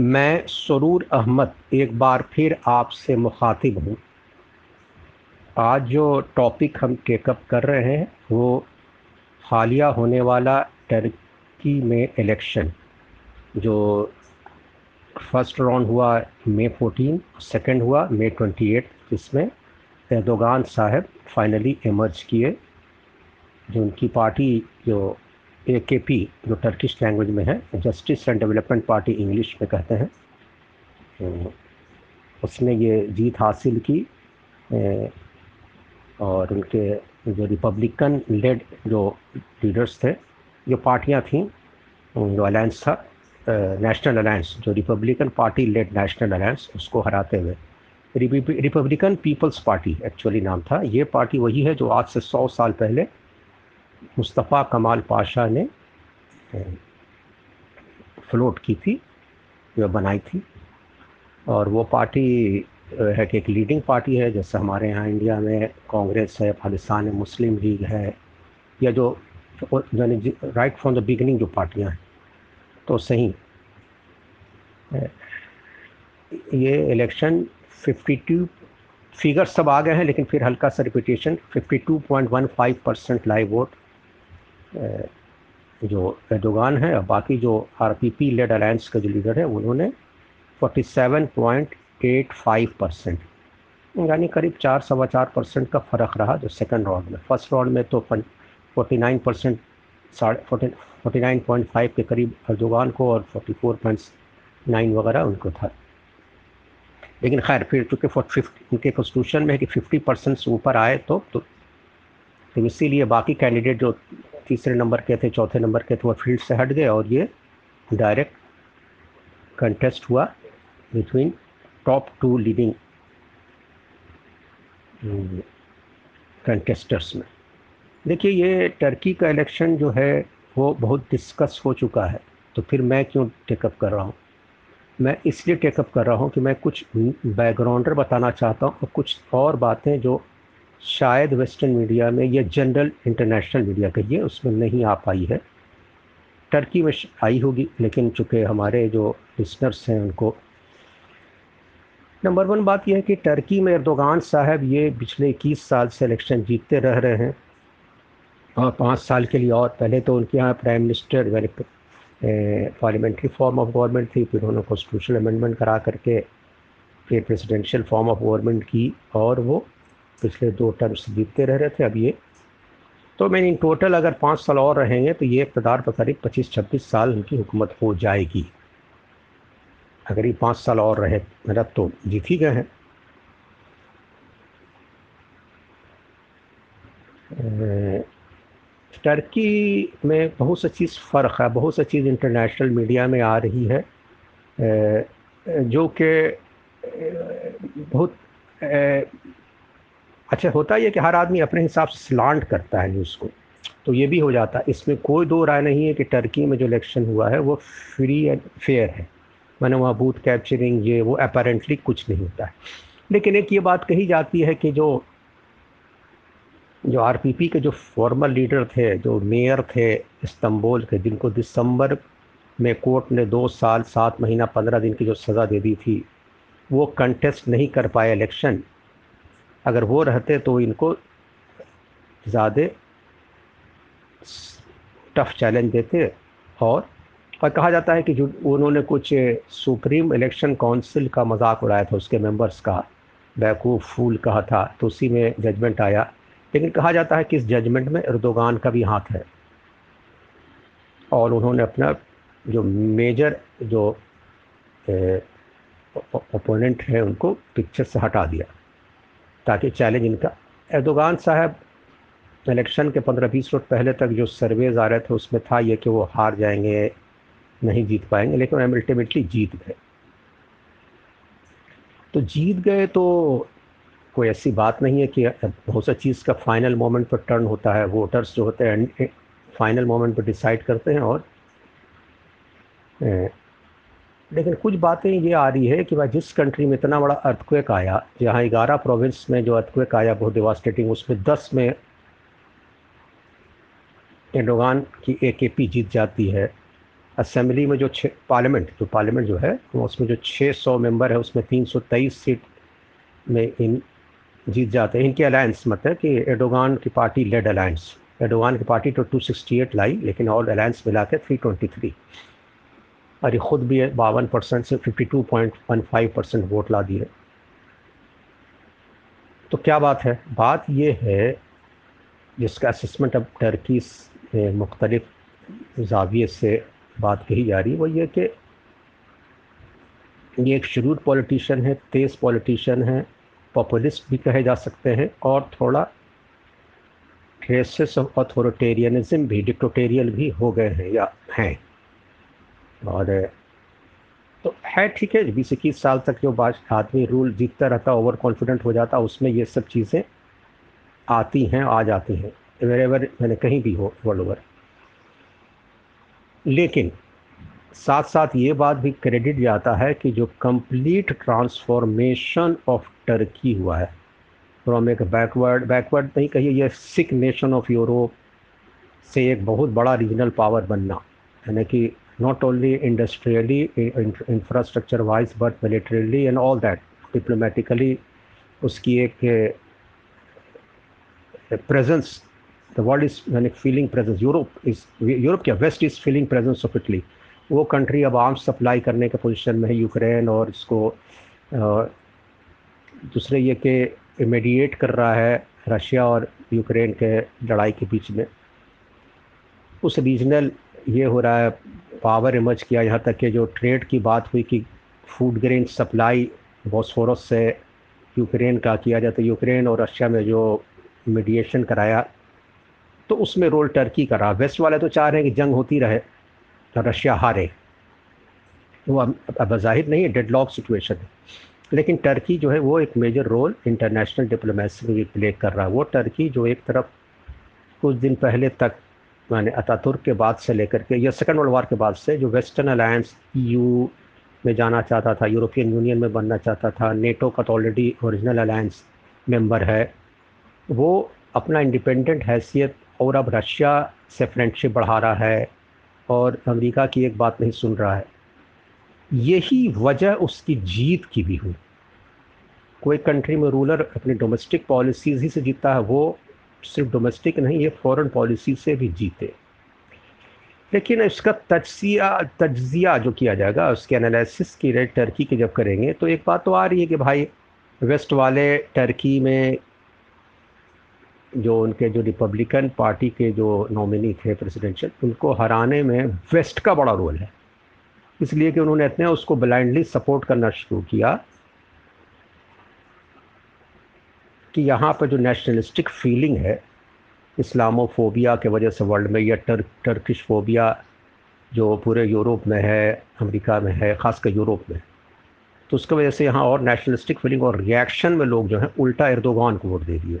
मैं सरूर अहमद एक बार फिर आपसे मुखातिब हूँ। आज जो टॉपिक हम टेकअप कर रहे हैं, वो हालिया होने वाला टर्की में इलेक्शन जो फ़र्स्ट राउंड हुआ मई 14 सेकंड हुआ मई 28 जिसमें एर्दोगान साहब फाइनली इमर्ज किए, जो उनकी पार्टी जो ए के पी जो टर्किश लैंग्वेज में है justice and development party English में कहते हैं। तो उसने ये जीत हासिल की और उनके जो रिपब्लिकन लेड जो लीडर्स थे, जो पार्टियाँ थीं, जो अलायंस था नेशनल अलायंस जो republican party led national alliance उसको हराते हुए। रिपब्लिकन पीपल्स पार्टी एक्चुअली नाम था। ये पार्टी वही है जो आज से सौ साल पहले मुस्तफ़ा कमाल पाशा ने फ्लोट की थी, जो बनाई थी। और वो पार्टी है कि एक लीडिंग पार्टी है, जैसे हमारे यहाँ इंडिया में कांग्रेस है, पाकिस्तान में मुस्लिम लीग है, या जो यानी राइट फ्रॉम द बिगनिंग जो पार्टियाँ हैं तो सही। ये इलेक्शन 52 फिगर्स सब आ गए हैं, लेकिन फिर हल्का सा रिपीटेशन 52.15 परसेंट लाइव वोट जो एर्दोगान है और बाकी जो आरपीपी लेड अलायंस का जो लीडर है उन्होंने 47.85 परसेंट यानी करीब चार सवा चार परसेंट का फ़र्क रहा जो सेकंड राउंड में। फ़र्स्ट राउंड में तो 49 परसेंट साढ़े forty forty nine point five के करीब एर्दोगान को और 44.9 वगैरह उनको था। लेकिन खैर फिर चूँकि फिफ्टी उनके कॉन्स्टिट्यूशन में है कि 50 परसेंट से ऊपर आए तो तो, तो इसीलिए बाकी कैंडिडेट जो तीसरे नंबर के थे, चौथे नंबर के थे, वो फ़ील्ड से हट गए और ये डायरेक्ट कंटेस्ट हुआ between top two leading contesters में। देखिए, ये टर्की का इलेक्शन जो है, वो बहुत डिस्कस हो चुका है। तो फिर मैं क्यों टेकअप कर रहा हूँ? मैं इसलिए टेकअप कर रहा हूँ कि मैं कुछ बैकग्राउंडर बताना चाहता हूँ और कुछ और बातें जो शायद वेस्टर्न मीडिया में या जनरल इंटरनेशनल मीडिया कहिए उसमें नहीं आ पाई है। टर्की में आई होगी, लेकिन चूँकि हमारे जो लिसनर्स हैं उनको। नंबर वन बात यह है कि टर्की में एर्दोगान साहब ये पिछले इक्कीस साल से इलेक्शन जीतते रह रहे हैं। और पाँच साल के लिए और पहले तो उनके यहाँ प्राइम मिनिस्टर यानी पार्लियामेंट्री फॉर्म ऑफ़ गवर्नमेंट थी, फिर उन्होंने कॉन्स्टिट्यूशनल अमेंडमेंट करा करके फिर प्रेसिडेंशियल फॉर्म ऑफ़ गवर्नमेंट की और वो पिछले दो टर्म्स जीतते रह रहे थे, अब ये। तो मैंने इन टोटल अगर पाँच साल और रहेंगे तो ये इकतदार पर करीब पच्चीस, छब्बीस साल उनकी हुकूमत हो जाएगी। अगर ये पाँच साल और रहे मतलब तो जीत ही गए हैं। टर्की में बहुत सी चीज़ फ़र्क है, बहुत सी चीज़ इंटरनेशनल मीडिया में आ रही है। जो कि बहुत अच्छा होता ही कि हर आदमी अपने हिसाब से स्लांट करता है न्यूज़ को। तो ये भी हो जाता है। इसमें कोई दो राय नहीं है कि टर्की में जो इलेक्शन हुआ है, वो फ्री एंड फेयर है। मैंने वहाँ बूथ कैप्चरिंग ये, वो अपेरेंटली कुछ नहीं होता है। लेकिन एक ये बात कही जाती है कि जो जो आरपीपी के जो फॉर्मल लीडर थे, जो मेयर थे इस्तंबुल के, जिनको दिसंबर में कोर्ट ने दो साल, सात महीना, पंद्रह दिन की जो सज़ा दे दी थी, वो कंटेस्ट नहीं कर पाए इलेक्शन अगर वो रहते तो इनको ज़्यादा टफ चैलेंज देते और और कहा जाता है कि जो उन्होंने कुछ सुप्रीम इलेक्शन काउंसिल का मज़ाक उड़ाया था, उसके मेंबर्स का बैकूफ़ फूल कहा था तो उसी में जजमेंट आया। लेकिन कहा जाता है कि इस जजमेंट में एर्दोगान का भी हाथ है। और उन्होंने अपना जो मेजर जो ओपोनेंट है, उनको पिक्चर से हटा दिया। ताकि चैलेंज इनका। एर्दोगान साहब इलेक्शन के पंद्रह बीस मिनट पहले तक जो सर्वेज आ रहे थे, उसमें था ये कि वो हार जाएँगे, नहीं जीत पाएँगे, लेकिन अल्टीमेटली जीत गए। तो जीत गए तो कोई ऐसी बात नहीं है कि बहुत सा चीज़ का फाइनल मोमेंट पर टर्न होता है। वोटर्स जो होते हैं फाइनल मोमेंट पर डिसाइड करते हैं और लेकिन कुछ बातें ये आ रही है कि भाई जिस कंट्री में इतना बड़ा अर्थक्वेक आया, जहाँ ग्यारह प्रोविंस में जो अर्थक्वेक आया, बहुत डिवास्टेटिंग उसमें दस में एडोगान की ए के पी जीत जाती है। असेंबली में जो छः पार्लियामेंट जो पार्लियामेंट जो है, उसमें जो 600 मेंबर है, उसमें 323 सीट में इन जीत जाते हैं। इनके अलायंस मतलब कि एडोगान की पार्टी लेड अलायंस एडोगान की पार्टी तो 268 लाई, लेकिन ऑल अलायंस मिला के 323 ये खुद भी बावन परसेंट से 52.15 परसेंट वोट ला दिए। तो क्या बात है? बात ये है, जिसका असमेंट अब टर्की मुख्तलिफ़ जाविये से बात कही जा रही है, वो ये कि ये एक शुरूद पॉलिटिशियन है, तेज़ पॉलिटिशियन है पॉपुलिस्ट भी कहे जा सकते हैं, और थोड़ा ट्रेसेस ऑफ़ अथॉरिटेरियनिज्म भी डिक्टोटेरियल भी हो गए हैं या हैं। और तो है ठीक है, बीस इक्कीस साल तक जो बात आदमी रूल जीतता रहता ओवर कॉन्फिडेंट हो जाता, उसमें ये सब चीज़ें आती हैं, आ जाती हैं वेर एवर मैंने कहीं भी हो वर्ल्ड ओवर लेकिन साथ साथ ये बात भी क्रेडिट जाता है कि जो कंप्लीट ट्रांसफॉर्मेशन ऑफ़ टर्की हुआ है फ्रॉम एक बैकवर्ड बैकवर्ड नहीं कहिए, ये सिक नेशन ऑफ़ यूरोप से एक बहुत बड़ा रीजनल पावर बनना, यानी कि not only industrially, infrastructure wise, but militarily and all that. Diplomatically, उसकी एक प्रेजेंस द वर्ल्ड इज़ यानी feeling presence Europe is Europe क्या west is feeling presence of Italy वो कंट्री अब आर्म्स सप्लाई करने के पोजीशन में है यूक्रेन और इसको दूसरे ये कि मेडिएट कर रहा है रशिया और यूक्रेन के लड़ाई के बीच में उस रीजनल ये हो रहा है पावर इमर्ज किया। यहाँ तक कि जो ट्रेड की बात हुई कि फ़ूड ग्रेन सप्लाई बॉस्फोरस से यूक्रेन का किया जाता यूक्रेन और रशिया में जो मीडिएशन कराया तो उसमें रोल टर्की का रहा। वेस्ट वाले तो चाह रहे हैं कि जंग होती रहे तो रशिया हारे। वो अब ज़ाहिर नहीं है डेडलॉक सिचुएशन है। लेकिन टर्की जो है, वो एक मेजर रोल इंटरनेशनल डिप्लोमेसी में भी प्ले कर रहा है। वो टर्की जो एक तरफ़ कुछ दिन पहले तक मैंने अतातुर्क के बाद से लेकर के, या सेकेंड वर्ल्ड वार के बाद से जो वेस्टर्न अलायंस यू में जाना चाहता था, यूरोपियन यूनियन में बनना चाहता था नेटो का तो ऑलरेडी ओरिजिनल अलायंस मेंबर है, वो अपना इंडिपेंडेंट हैसियत और अब रशिया से फ्रेंडशिप बढ़ा रहा है और अमेरिका की एक बात नहीं सुन रहा है। यही वजह उसकी जीत की भी हुई। कोई कंट्री में रूलर अपनी डोमेस्टिक पॉलिसीज़ ही से जीतता है, वो सिर्फ़ डोमेस्टिक नहीं, ये फॉरेन पॉलिसी से भी जीते। लेकिन इसका तजिया तजिया जो किया जाएगा, उसके एनालिसिस की रेट टर्की के जब करेंगे तो एक बात तो आ रही है कि भाई वेस्ट वाले टर्की में जो उनके जो रिपब्लिकन पार्टी के जो नॉमिनी थे प्रेसिडेंशियल उनको हराने में वेस्ट का बड़ा रोल है। इसलिए कि उन्होंने इतने उसको ब्लाइंडली सपोर्ट करना शुरू किया। कि यहाँ पर जो नेशनलिस्टिक फीलिंग है इस्लामोफोबिया के वजह से वर्ल्ड में या टर्क टर्किश फोबिया जो पूरे यूरोप में है, अमेरिका में है, ख़ासकर यूरोप में तो उसकी वजह से यहाँ और नेशनलिस्टिक फीलिंग और रिएक्शन में लोग जो हैं उल्टा एर्दोगान को वोट दे दिए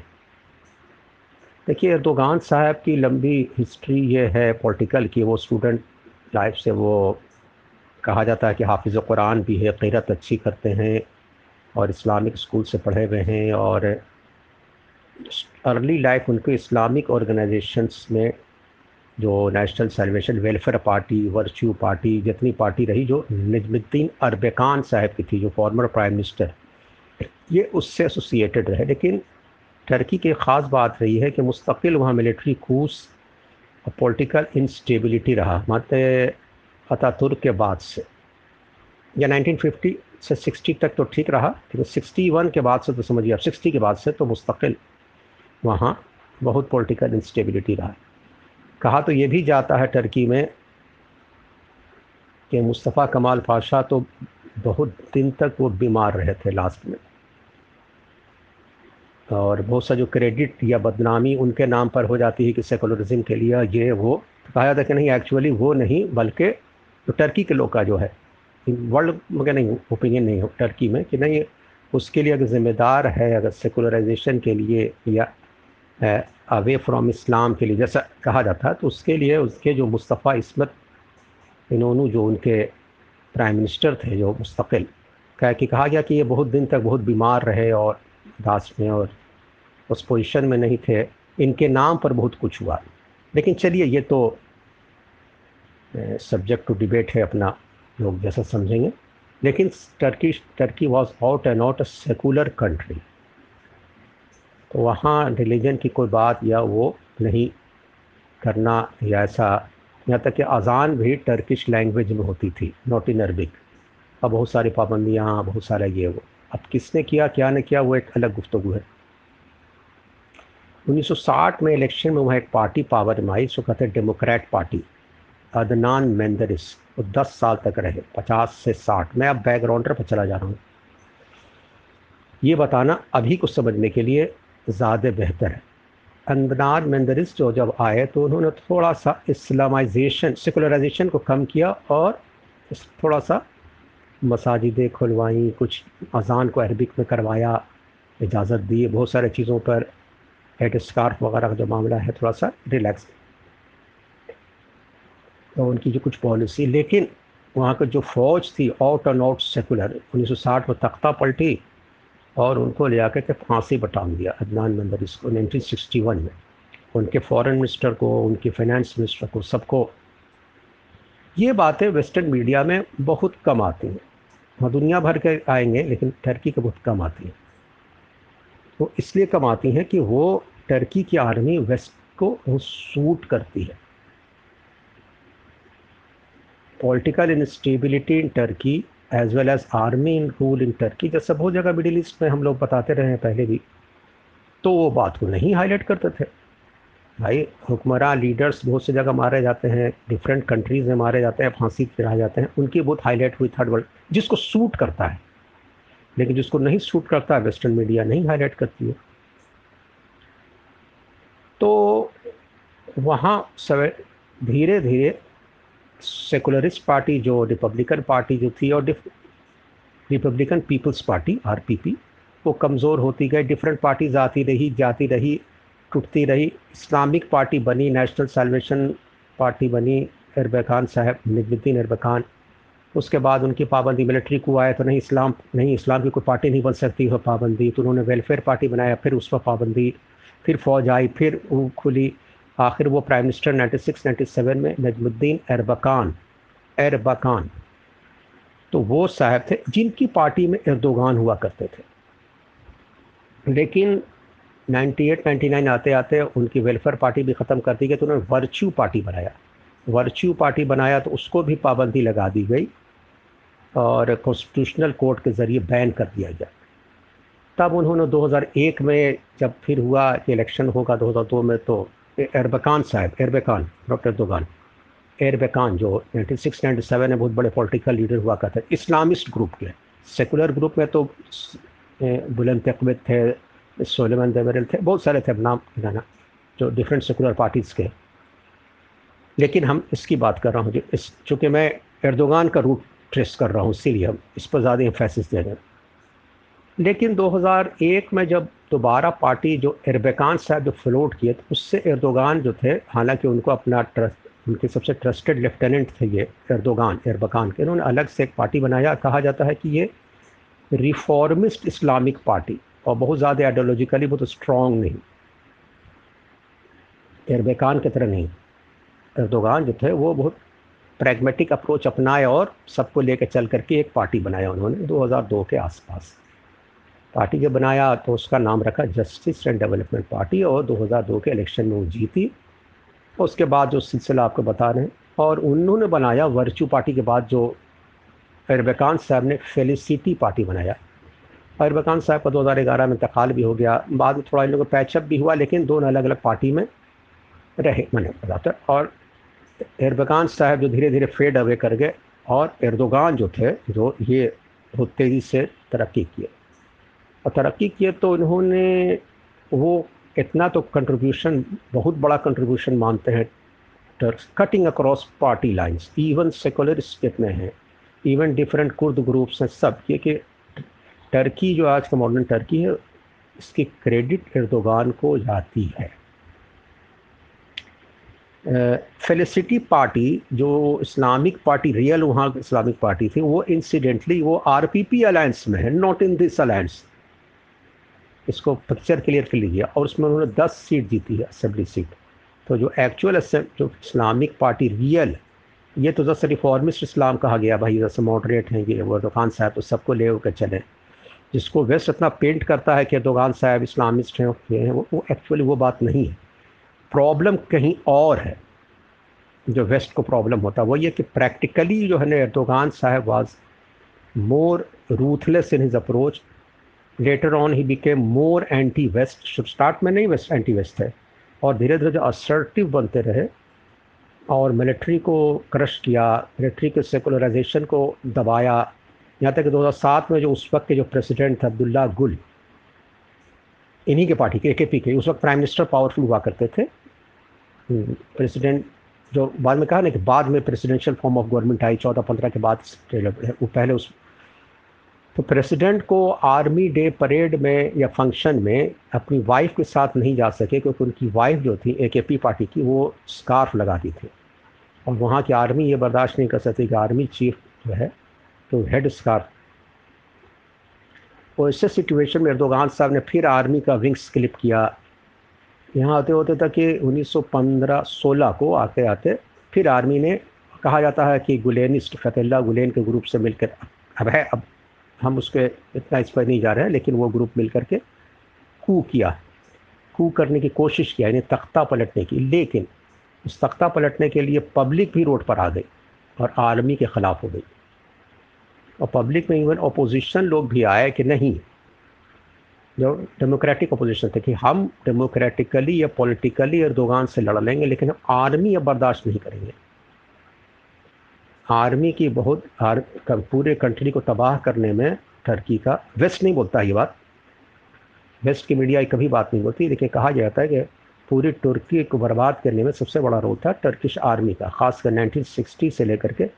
देखिए एर्दोगान साहब की लंबी हिस्ट्री ये है पॉलिटिकल की, वो स्टूडेंट लाइफ से वो कहा जाता है कि हाफिज़ कुरान भी है, कीरत अच्छी करते हैं और इस्लामिक स्कूल से पढ़े हुए हैं और अर्ली लाइफ उनको इस्लामिक ऑर्गेनाइजेशंस में जो national celebration welfare party virtue party जितनी पार्टी रही, जो नजमुद्दीन अरबकान साहब की थी, जो फॉर्मर प्राइम मिनिस्टर ये उससे एसोसिएटेड रहे। लेकिन टर्की की ख़ास बात रही है कि मुस्तकिल वहाँ मिलिट्री कूस और पॉलिटिकल इंस्टेबिलिटी रहा मत अतातुर्क के बाद से। या 1950 से 60 तक तो ठीक रहा, लेकिन 61 के बाद से तो समझिए, अब 60 के बाद से तो मुस्तकिल वहाँ बहुत पॉलिटिकल इंस्टेबिलिटी रहा। है कहा तो ये भी जाता है टर्की में कि मुस्तफ़ा कमाल पाशा तो बहुत दिन तक वो बीमार रहे थे लास्ट में। और बहुत सा जो क्रेडिट या बदनामी उनके नाम पर हो जाती है कि सेकुलरिज्म के लिए ये वो तो कहा जाता है कि नहीं एक्चुअली वो नहीं, बल्कि तो टर्की के लोग का जो है वर्ल्ड में नहीं ओपिनियन नहीं हो टर्की में कि नहीं, उसके लिए अगर ज़िम्मेदार है, अगर सेकुलराइजेशन के लिए या अवे फ्रॉम इस्लाम के लिए, जैसा कहा जाता है तो उसके लिए उसके जो मुस्तफ़ा इसमत, इन्होंने जो उनके प्राइम मिनिस्टर थे, जो मुस्तकिल, कह कि, कहा गया कि ये बहुत दिन तक बहुत बीमार रहे और दास में और उस पोजीशन में नहीं थे। इनके नाम पर बहुत कुछ हुआ। लेकिन चलिए, ये तो सब्जेक्ट टू डिबेट है अपना, लोग जैसा समझेंगे। लेकिन Turkey Turkey was out and out a secular country तो वहाँ रिलीजन की कोई बात या वो नहीं करना या ऐसा। यहाँ तक कि अजान भी टर्किश लैंग्वेज में होती थी नॉट इन अरबिक अब बहुत सारी पाबंदियाँ, बहुत सारा ये वो। अब किसने किया, क्या ने किया, वो एक अलग गुफ्तु है। 1960 में इलेक्शन में वहाँ एक पार्टी पावर में आई, उसको कहते हैं डेमोक्रेट पार्टी अदनान मेंदरिस, वो 10 साल तक रहे 50 से 60 मैं अब बैकग्राउंडर पर चला जा रहा हूँ। ये बताना अभी कुछ समझने के लिए ज़्यादा बेहतर है। अंदनार जो जब आए तो उन्होंने थोड़ा सा इस्लामाइजेशन, सेकुलराइजेशन को कम किया और थोड़ा सा मसाजिदें खुलवाई, कुछ अजान को अरबिक में करवाया, इजाज़त दी। बहुत सारे चीज़ों पर हेड स्कार्फ वगैरह का जो मामला है, थोड़ा सा रिलैक्स। तो उनकी जो कुछ पॉलिसी, लेकिन वहाँ का जो फ़ौज थी, आउट एंड आउट सेकुलर 1960 में तख्ता पलटी और उनको ले आकर के फांसी बटान दिया, अदनान नंबर इसको 1961 में। उनके फॉरेन मिनिस्टर को, उनके फाइनेंस मिनिस्टर को, सबको। ये बातें वेस्टर्न मीडिया में बहुत कम आती हैं। हाँ दुनिया भर के आएँगे, लेकिन टर्की के बहुत कम आती हैं। वो इसलिए कम आती हैं कि वो टर्की की आर्मी वेस्ट को सूट करती है। Political instability in Turkey as well as army in rule in Turkey जैसे बहुत जगह मिडिल ईस्ट में हम लोग बताते रहे हैं पहले भी तो वो बात को नहीं हाईलाइट करते थे। भाई, हुक्मरान लीडर्स बहुत से जगह मारे जाते हैं डिफरेंट कंट्रीज़ में मारे जाते हैं, फांसी फिरा जाते हैं। उनकी बहुत हाईलाइट हुई थर्ड वर्ल्ड जिसको सूट करता है। लेकिन जिसको नहीं सूट करता है वेस्टर्न मीडिया नहीं हाईलाइट करती है। तो वहाँ धीरे धीरे सेकुलरिस्ट पार्टी जो रिपब्लिकन पार्टी जो थी और रिपब्लिकन पीपल्स पार्टी आरपीपी वो कमज़ोर होती गई। डिफरेंट पार्टीज़ आती रही, जाती रही, टूटती रही। इस्लामिक पार्टी बनी, नेशनल सेलिब्रेशन पार्टी बनी अरबखान साहब नजमुद्दीन अरबखान उसके बाद उनकी पाबंदी मिलिट्री को आया तो नहीं, इस्लाम नहीं, इस्लाम की कोई पार्टी नहीं बन सकती वो पाबंदी। तो उन्होंने वेलफेयर पार्टी बनाया, फिर उस पर पाबंदी, फिर फौज आई, फिर वो खुली। आखिर वो प्राइम मिनिस्टर 96 97 में नजमुद्दीन अरबकान अरबकान तो वो साहब थे, जिनकी पार्टी में एर्दोगान हुआ करते थे। लेकिन 98 99 आते आते उनकी वेलफेयर पार्टी भी ख़त्म कर दी गई तो उन्होंने वर्च्यू पार्टी बनाया। वर्च्यू पार्टी बनाया तो उसको भी पाबंदी लगा दी गई और कॉन्स्टिट्यूशनल कोर्ट के ज़रिए बैन कर दिया गया। तब उन्होंने 2001 में जब फिर हुआ कि इलेक्शन होगा 2002 में तो एरबकान साहब एरबकान डॉक्टर दोगान एरबकान जो 96 97 में बहुत बड़े पॉलिटिकल लीडर हुआ करते इस्लामिस्ट ग्रुप के। सेकुलर ग्रुप में तो बुलंद तकबत थे सोलेमन देवरल थे, बहुत सारे थे नाम गिनाना जो डिफरेंट सेकुलर पार्टीज़ के। लेकिन हम इसकी बात कर रहा हूँ चूँकि मैं एर्दोगान का रूट ट्रेस कर रहा हूँ, इसीलिए हम इस पर ज़्यादा इंफेसिस दे रहे हैं। लेकिन 2001 में जब दोबारा पार्टी जो एरबेकान साहब जो फ्लोट किए तो उससे इर्दोगान जो थे, हालाँकि उनको अपना ट्रस्ट, उनके सबसे ट्रस्टेड लेफ्टिनेंट थे ये एर्दोगान एरबकान के। इन्होंने अलग से एक पार्टी बनाया। कहा जाता है कि ये रिफॉर्मिस्ट इस्लामिक पार्टी, और बहुत ज़्यादा आइडियोलॉजिकली बहुत स्ट्रॉन्ग नहीं। एरबेकान की तरह नहीं। इर्दोगान जो थे, वो बहुत प्रैग्मेटिक अप्रोच अपनाए और सबको लेकर चल करके एक पार्टी बनाया उन्होंने 2002 के आसपास। पार्टी जब बनाया तो उसका नाम रखा जस्टिस एंड डेवलपमेंट पार्टी और 2002 के इलेक्शन में वो जीती। उसके बाद जो सिलसिला आपको बता रहे हैं, और उन्होंने बनाया वर्चू पार्टी के बाद जो अरबकान साहब ने फेलिसिटी पार्टी बनाया। अरबकान साहब का 2011 में इंतकाल भी हो गया, बाद में थोड़ा इन लोगों का पैचअप भी हुआ, लेकिन दोनों अलग अलग पार्टी में रहे, मैंने बताता और एरबकान साहब जो धीरे धीरे फेड अवे कर गए, और एर्दोगान जो थे, जो ये बहुत तेज़ी से तरक्की किए। और तरक्की किए तो इन्होंने वो इतना तो कंट्रीब्यूशन बहुत बड़ा कंट्रीब्यूशन मानते हैं। Cutting across party lines even secular state में हैं इवन डिफरेंट कुर्द ग्रुप्स हैं, सब। ये कि टर्की जो आज का मॉडर्न टर्की है, इसकी क्रेडिट एर्दोगान को जाती है। फेलिसिटी पार्टी जो इस्लामिक पार्टी रियल वहाँ इस्लामिक पार्टी थी, वो इंसिडेंटली वो आरपीपी अलायंस में है नॉट इन दिस अलायंस इसको पिक्चर क्लियर कर लीजिए और उसमें उन्होंने दस सीट जीती है असेंबली सीट तो जो एक्चुअल जो इस्लामिक पार्टी रियल ये तो जैसे रिफॉर्मिस्ट इस्लाम कहा गया भाई जैसे मॉडरेट हैं ये वो दुकान साहब तो सबको ले होकर चले। जिसको वेस्ट इतना पेंट करता है कि दुकान साहब इस्लामिस्ट हैं हैं वो, वो एक्चुअली वो बात नहीं है। प्रॉब्लम कहीं और है जो वेस्ट को प्रॉब्लम होता है वो ये कि प्रैक्टिकली जो है ना एर्दोगान साहब was more ruthless in his approach later on he became more anti west start में नहीं वेस्ट एंटी वेस्ट है। और धीरे धीरे जो असर्टिव बनते रहे और मिलिट्री को क्रश किया मिलिट्री के सेकुलराइजेशन को दबाया। यहाँ तक कि 2007 में जो उस वक्त के जो प्रेसिडेंट थे, अब्दुल्ला गुल, इन्हीं के पार्टी के ए के, उस वक्त प्राइम मिनिस्टर पावरफुल हुआ करते थे। प्रेसिडेंट जो बाद में कहा ना कि बाद में प्रेसिडेंशियल फॉर्म ऑफ़ गवर्नमेंट आई, चौदह पंद्रह के बाद वो पहले उस तो प्रेसिडेंट को आर्मी डे परेड में या फ़ंक्शन में अपनी वाइफ के साथ नहीं जा सके, क्योंकि उनकी वाइफ जो थी ए पार्टी की, वो स्कार्फ लगाती थी। और वहाँ की आर्मी ये बर्दाश्त नहीं कर सकती कि आर्मी चीफ जो है तो हेड स्कार्फ। और ऐसे सिचुएशन में एर्दोगान साहब ने फिर आर्मी का विंग्स क्लिप किया। यहाँ आते होते तक कि 1915-16 को आते आते फिर आर्मी ने कहा जाता है कि गुलेनिस्ट फतेल्ला गुलेन के ग्रुप से मिलकर अब है, अब हम उसके इतना इस पर नहीं जा रहे हैं, लेकिन वो ग्रुप मिल करके कू किया। कू करने की कोशिश किया, यानी तख्ता पलटने की। लेकिन उस तख्ता पलटने के लिए पब्लिक भी रोड पर आ गई और आर्मी के ख़िलाफ़ हो गई। और पब्लिक में इवन अपोजिशन लोग भी आए कि नहीं, जो डेमोक्रेटिक अपोजिशन थे कि हम डेमोक्रेटिकली या पॉलिटिकली एर्दोगान से लड़ लेंगे, लेकिन हम आर्मी अब बर्दाश्त नहीं करेंगे। आर्मी की बहुत आर, पूरे कंट्री को तबाह करने में टर्की का वेस्ट नहीं बोलता ये बात। वेस्ट की मीडिया कभी बात नहीं बोलती। लेकिन कहा जाता है कि पूरी तुर्की को बर्बाद करने में सबसे बड़ा रोल था टर्किश आर्मी का ख़ासकर 1960 से लेकर के।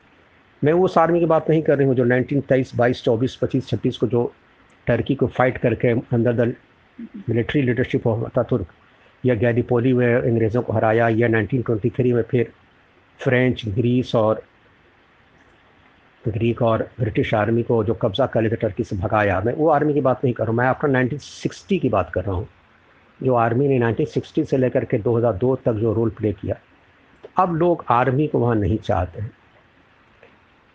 मैं उस आर्मी की बात नहीं कर रही हूँ जो नाइनटीन तेईस बाईस चौबीस पच्चीस छब्बीस को जो टर्की को फाइट करके अंदर द मिलिट्री लीडरशिप होता तुर्क या गैलीपोली में अंग्रेज़ों को हराया या 1923 में फिर फ्रेंच ग्रीस और ग्रीक और ब्रिटिश आर्मी को जो कब्ज़ा कर लेते, टर्की से भगाया। मैं वो आर्मी की बात नहीं कर रहा हूँ, मैं आपका 1960 की बात कर रहा हूँ। जो आर्मी ने 1960 से लेकर के 2002 तक जो रोल प्ले किया, अब लोग आर्मी को वहाँ नहीं चाहते हैं।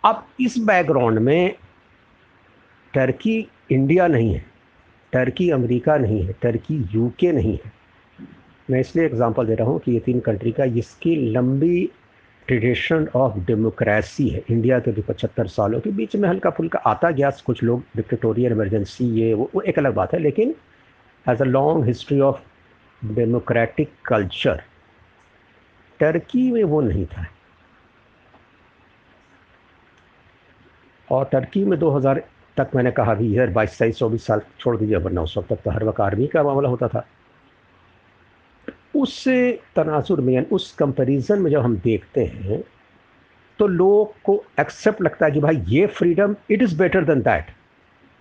अब इस बैकग्राउंड में टर्की इंडिया नहीं है, टर्की अमेरिका नहीं है, टर्की यूके नहीं है। मैं इसलिए एग्जांपल दे रहा हूँ कि ये तीन कंट्री का जिसकी लंबी ट्रेडिशन ऑफ़ डेमोक्रेसी है। इंडिया के भी पचहत्तर सालों के बीच में हल्का फुल्का आता गया। कुछ लोग डिक्टेटोरियल इमरजेंसी ये वो, वो एक अलग बात है। लेकिन as a long history of democratic culture Turkey में वो नहीं था। और टर्की में 2000 तक मैंने कहा भी यार बाईस तेईस चौबीस साल छोड़ दीजिए वरना उस वक्त तक तो हर वक्त आर्मी का मामला होता था। उससे तनाजुर में, यानी उस कंपैरिजन में जब हम देखते हैं तो लोग को एक्सेप्ट लगता है कि भाई ये freedom it is better than that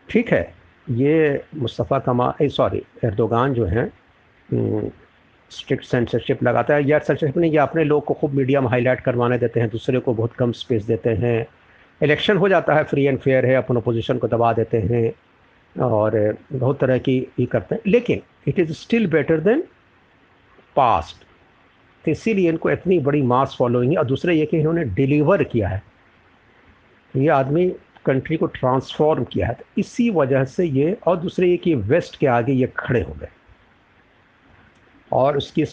ठीक है? ये मुस्तफ़ा कमा सॉरी एर्दोगान जो हैं स्ट्रिक्ट सेंसरशिप लगाता है। या सेंसरशिप नहीं, ये अपने लोग को खूब मीडिया में हाईलाइट करवाने देते हैं, दूसरे को बहुत कम स्पेस देते हैं। इलेक्शन हो जाता है फ्री एंड फेयर है, अपन अपोजिशन को दबा देते हैं। और बहुत तरह की ये करते हैं। लेकिन it is still better than past. तो इसीलिए इनको इतनी बड़ी मास फॉलोइंग और दूसरा ये कि इन्होंने डिलीवर किया है। ये आदमी कंट्री को ट्रांसफॉर्म किया है। तो इसी वजह से ये और दूसरे ये कि वेस्ट के आगे ये खड़े हो गए। और उसकी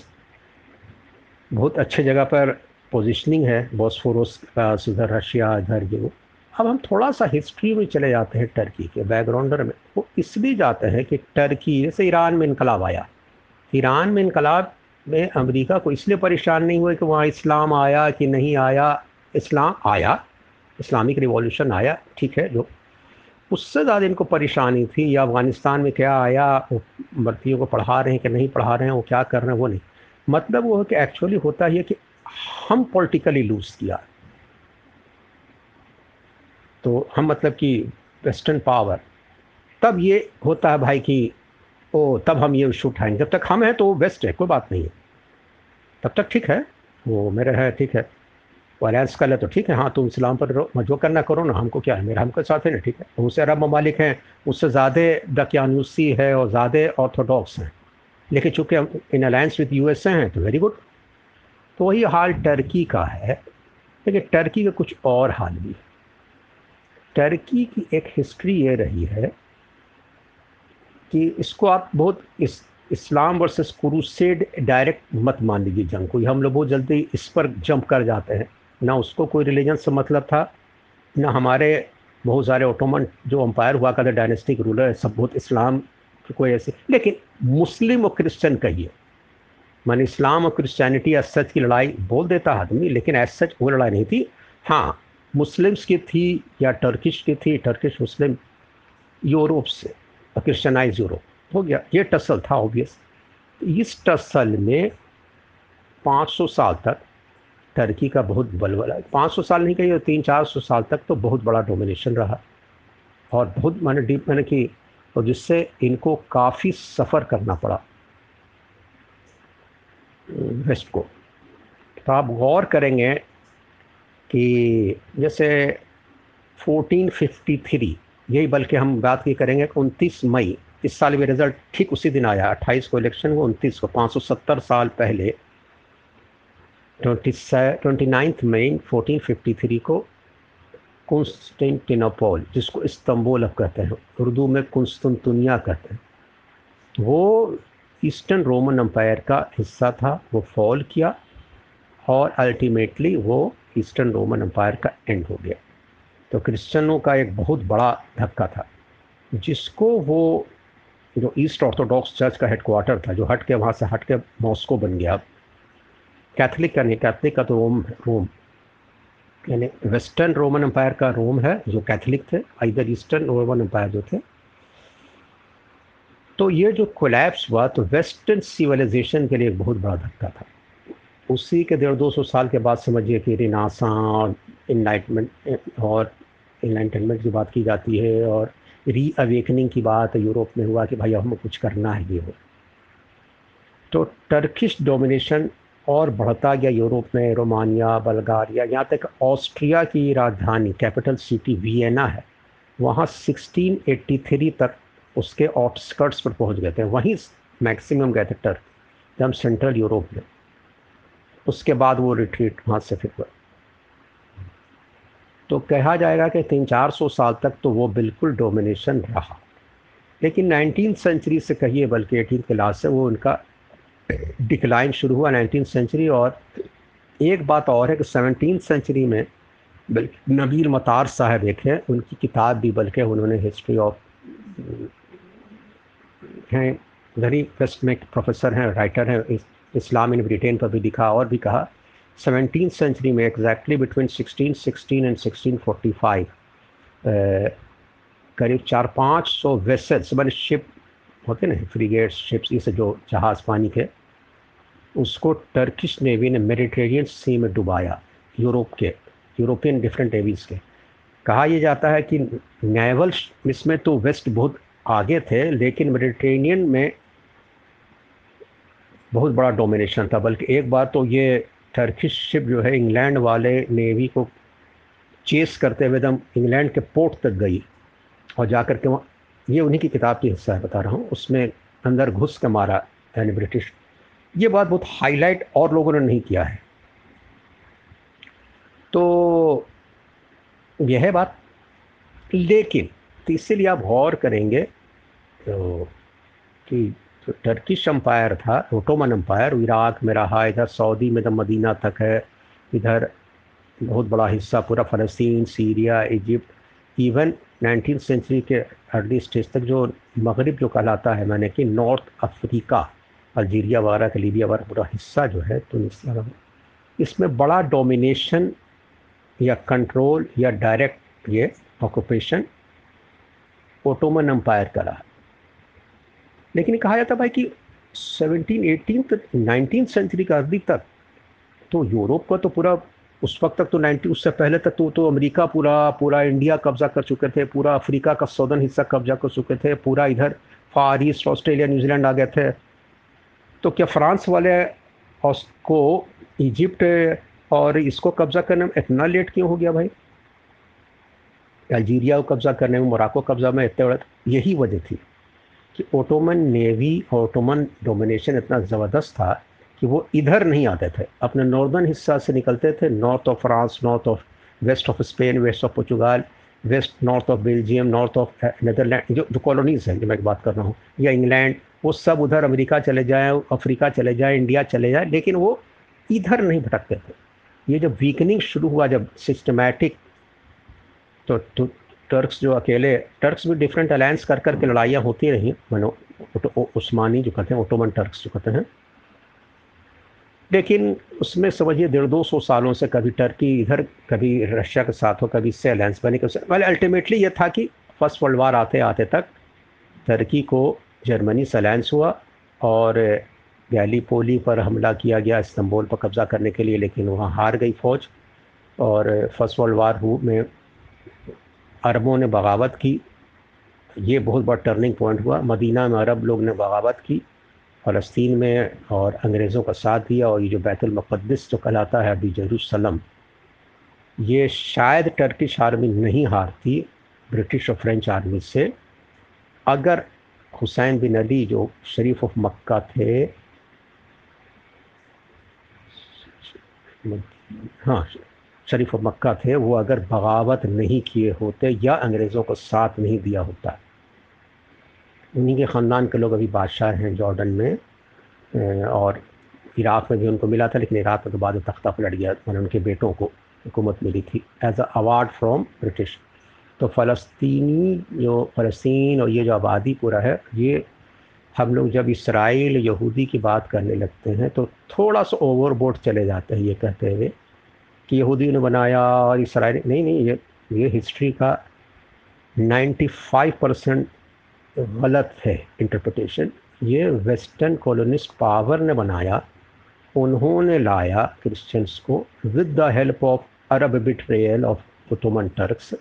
बहुत अच्छे जगह पर पोजिशनिंग है। बॉस्फोरस का इधर रशिया, इधर ये वो। अब हम थोड़ा सा हिस्ट्री में चले जाते हैं टर्की के बैकग्राउंडर में। वो इसलिए जाते हैं कि टर्की जैसे ईरान में इनकलाब आया। ईरान में इनकलाब में अमेरिका को इसलिए परेशान नहीं हुआ कि वहाँ इस्लाम आया कि नहीं आया। इस्लाम आया। इस्लामिक रिवॉल्यूशन आया, ठीक है, जो उससे ज़्यादा इनको परेशानी थी। या अफ़गानिस्तान में क्या आया भर्तियों को पढ़ा रहे हैं कि नहीं पढ़ा रहे हैं, वो क्या कर रहे हैं, वो नहीं। मतलब वो है कि एक्चुअली होता ही है कि हम पॉलिटिकली लूज़ किया। तो हम मतलब कि वेस्टर्न पावर तब ये होता है भाई कि ओ, तब हम ये इशू उठाएँगे जब तक हम हैं तो वेस्ट है, कोई बात नहीं है। तब तक ठीक है। वो मेरा है, ठीक है। वो अलायंस कर ले तो ठीक है। हाँ तुम इस्लाम पर जो करना करो ना, हमको क्या है? मेरा, हमको साथ है ना, ठीक है? उनसे अरब ममालिक हैं, उससे ज़्यादा दकियानूसी है और ज़्यादा ऑर्थोडॉक्स हैं। लेकिन चूँकि हम in alliance with U S हैं तो वेरी गुड तो वही हाल टर्की का है। लेकिन टर्की का कुछ और हाल भी है। टर्की की एक हिस्ट्री ये रही है कि इसको आप बहुत इस, इस्लाम वर्सेस क्रूसेड डायरेक्ट मत मान लीजिए जंग को। हम लोग बहुत जल्दी इस पर जंप कर जाते हैं। ना उसको कोई रिलीजन से मतलब था, ना हमारे बहुत सारे ऑटोमन जो अम्पायर हुआ करते, डायनेस्टिक रूलर है सब बहुत इस्लाम की कोई ऐसे। लेकिन मुस्लिम और क्रिश्चियन कहिए। मान इस्लाम और क्रिश्चियनिटी एज सच की लड़ाई बोल देता आदमी, लेकिन एज सच वो लड़ाई नहीं थी। हाँ मुस्लिम्स की थी या टर्किश की थी टर्किश मुस्लिम, यूरोप से। क्रिश्चनाइज यूरोप हो गया। ये टसल था ऑब्वियस इस टसल में 500 साल तक टर्की का बहुत बलबला पाँच सौ साल नहीं कहिए तीन चार सौ साल तक तो बहुत बड़ा डोमिनेशन रहा। और बहुत मैंने डीप मैंने की, और जिससे इनको काफ़ी सफ़र करना पड़ा। वेस्ट को। तो आप गौर करेंगे कि जैसे 1453 यही बल्कि हम बात की करेंगे कि उनतीस मई, इस साल भी रिज़ल्ट ठीक उसी दिन आया। 28 को इलेक्शन हुआ, उनतीस को 570 साल पहले। ट्वेंटी ट्वेंटी नाइन्थ मई फोर्टीन को कॉन्स्टेंटिनोपोल जिसको इस्तंबुल अब कहते हैं, उर्दू में कुंस्तुनतुनिया कहते हैं, वो ईस्टर्न रोमन अम्पायर का हिस्सा था, वो फॉल किया और अल्टीमेटली वो ईस्टर्न रोमन अम्पायर का एंड हो गया। तो क्रिश्चनों का एक बहुत बड़ा धक्का था। जिसको वो जो ईस्ट ऑर्थोडॉक्स चर्च का हेडक्वार्टर था, जो हट के वहाँ से हट के मॉस्को बन गया। कैथलिक का नहीं कैथलिक का तो रोम रोम यानी वेस्टर्न रोमन एम्पायर का रोम है, जो कैथलिक थे इधर ईस्टर्न रोमन एम्पायर जो थे। तो ये जो कोलैप्स हुआ तो वेस्टर्न सिविलाइजेशन के लिए एक बहुत बड़ा धक्का था। उसी के डेढ़ दो सौ साल के बाद समझिए कि रिनासा और इनलाइटमेंट और इनलाइटमेंट की बात की जाती है और री अवेकनिंग की बात यूरोप में हुआ कि भाई हमें कुछ करना है ये हो तो टर्किश डोमिनेशन और बढ़ता गया यूरोप में, रोमानिया, बल्गारिया, यहाँ तक ऑस्ट्रिया की राजधानी कैपिटल सिटी वियना है, वहाँ 1683 तक उसके आउटस्कर्ट्स पर पहुँच गए थे। वहीं मैक्सिमम गए थे टर्क जब सेंट्रल यूरोप में। उसके बाद वो रिट्रीट वहाँ से फिर हुआ। तो कहा जाएगा कि तीन चार सौ साल तक तो वो बिल्कुल डोमिनेशन रहा। लेकिन नाइनटीन सेंचुरी से कहिए, बल्कि एटीन क्लास से वो उनका डिक्लाइन शुरू हुआ नाइनटीन सेंचुरी। और एक बात और है कि सेवनटीन सेंचुरी में नबील मतार साहब एक हैं, उनकी किताब भी बल्कि उन्होंने हिस्ट्री ऑफ़ हैं वेरी बेस्ट में प्रोफेसर हैं राइटर हैं इस्लाम इन ब्रिटेन पर भी लिखा और भी कहा। सेवनटीन सेंचुरी में exactly between sixteen sixteen and sixteen forty five करीब चार पाँच सौ वेसल्स मैंने शिप होते ना फ्रीगेट्स शिप्स इसे जो जहाज़ पानी के, उसको टर्किश नेवी ने मेडिटेरियन सी में डुबाया यूरोप के यूरोपियन डिफरेंट नेवीज़ के। कहा यह जाता है कि नेवल इसमें तो वेस्ट बहुत आगे थे, लेकिन मेडिटेरेनियन में बहुत बड़ा डोमिनेशन था, बल्कि एक बार तो ये टर्किश शिप जो है इंग्लैंड वाले नेवी को चेस करते हुए दम इंग्लैंड के पोर्ट तक गई। और जाकर के वहाँ, ये उन्हीं की किताब की हिस्सा है, बता रहा हूँ। उसमें अंदर घुस के मारा यानी ब्रिटिश ये बात बहुत हाईलाइट और लोगों ने नहीं किया है। तो यह है बात। लेकिन तो इसीलिए आप गौर करेंगे तो कि जो टर्किश अम्पायर था ओटोमन अम्पायर इराक में रहा इधर सऊदी में तो मदीना तक है, इधर बहुत बड़ा हिस्सा, पूरा फ़लस्तीन, Syria, Egypt even nineteen century के अर्ली स्टेज तक जो मगरब जो कहलाता है मैंने कि नॉर्थ अफ्रीका अल्जीरिया वगैरह का लीबिया वगैरह पूरा हिस्सा जो है तो इसमें बड़ा डोमिनेशन या कंट्रोल या डायरेक्ट ये ऑक्यूपेशन ओटोमन अम्पायर का रहा। लेकिन कहा जाता भाई कि सेवनटीन एटीन नाइनटीन सेंचुरी का अर्ली तक तो यूरोप का तो पूरा, उस वक्त तक तो नाइनटी उससे पहले तक तो तो अमेरिका पूरा पूरा इंडिया कब्जा कर चुके थे, पूरा अफ्रीका का सौदर्न हिस्सा कब्जा कर चुके थे, पूरा इधर far east Australia New Zealand आ गए थे। तो क्या फ्रांस वाले को इजिप्ट और इसको कब्जा करने में इतना लेट क्यों हो गया भाई? अल्जीरिया को कब्जा करने में मोराको कब्जा में इतने यही वजह थी। कि ओटोमन नेवी और ओटोमन डोमिनेशन इतना ज़बरदस्त था कि वो इधर नहीं आते थे। अपने नॉर्दर्न हिस्सा से निकलते थे north of France north of west of Spain west of Portugal west north of Belgium north of Netherland जो जो कॉलोनीज़ हैं जो मैं बात कर रहा हूँ या इंग्लैंड वो सब उधर अमेरिका चले जाएँ अफ्रीका चले जाएँ इंडिया चले जाएँ लेकिन वो इधर नहीं भटकते थे। ये जब वीकनिंग शुरू हुआ जब सिस्टमैटिक तो, तो टर्क्स जो अकेले, टर्क्स भी डिफरेंट अलायंस कर कर के लड़ाइयाँ होती रही। मनो उस्मानी जो कहते हैं ओटोमन टर्क्स जो कहते हैं। लेकिन उसमें समझिए, डेढ़ दो सौ सालों से कभी टर्की इधर, कभी रशिया के साथ हो, कभी इससे अलायंस बने वाले अल्टीमेटली ये था कि फ़र्स्ट वर्ल्ड वार आते आते तक टर्की को जर्मनी से अलायंस हुआ और गैली पोली पर हमला किया गया, इस्तंबुल पर कब्ज़ा करने के लिए, लेकिन वहाँ हार गई फ़ौज और फ़र्स्ट वर्ल्ड वार में अरबों ने बगावत की। ये बहुत बड़ा टर्निंग पॉइंट हुआ। मदीना में अरब लोग ने बगावत की। फ़लस्तीन में और अंग्रेज़ों का साथ दिया और ये जो बैतुलमक़दस जो कहलाता है अभी जरूसलम, ये शायद टर्किश आर्मी नहीं हारती ब्रिटिश और फ्रेंच आर्मी से। अगर हुसैन बिन अली जो शरीफ ऑफ़ मक्का थे हाँ शरीफ मक्का थे, वो अगर बगावत नहीं किए होते या अंग्रेज़ों को साथ नहीं दिया होता। उन्हीं के ख़ानदान के लोग अभी बादशाह हैं जॉर्डन में और इराक़ में भी उनको मिला था, लेकिन इराक़ में तो बाद तख्ता पलट गया मैंने उनके बेटों को हुकूमत मिली थी as a award from British तो फ़लस्तीनी जो, फ़लस्तीन और ये जो आबादी पूरा है, ये हम लोग जब इसराइल यहूदी की बात करने लगते हैं तो थोड़ा सा ओवरबोर्ड चले जाते हैं, ये कहते हुए। कि यहूदी ने बनाया और इसराइल, नहीं नहीं, ये ये हिस्ट्री का 95 परसेंट गलत है इंटरप्रटेशन ये वेस्टर्न कॉलोनिस्ट पावर ने बनाया, उन्होंने लाया क्रिश्चियंस को with the help of Arab betrayal of Ottoman Turks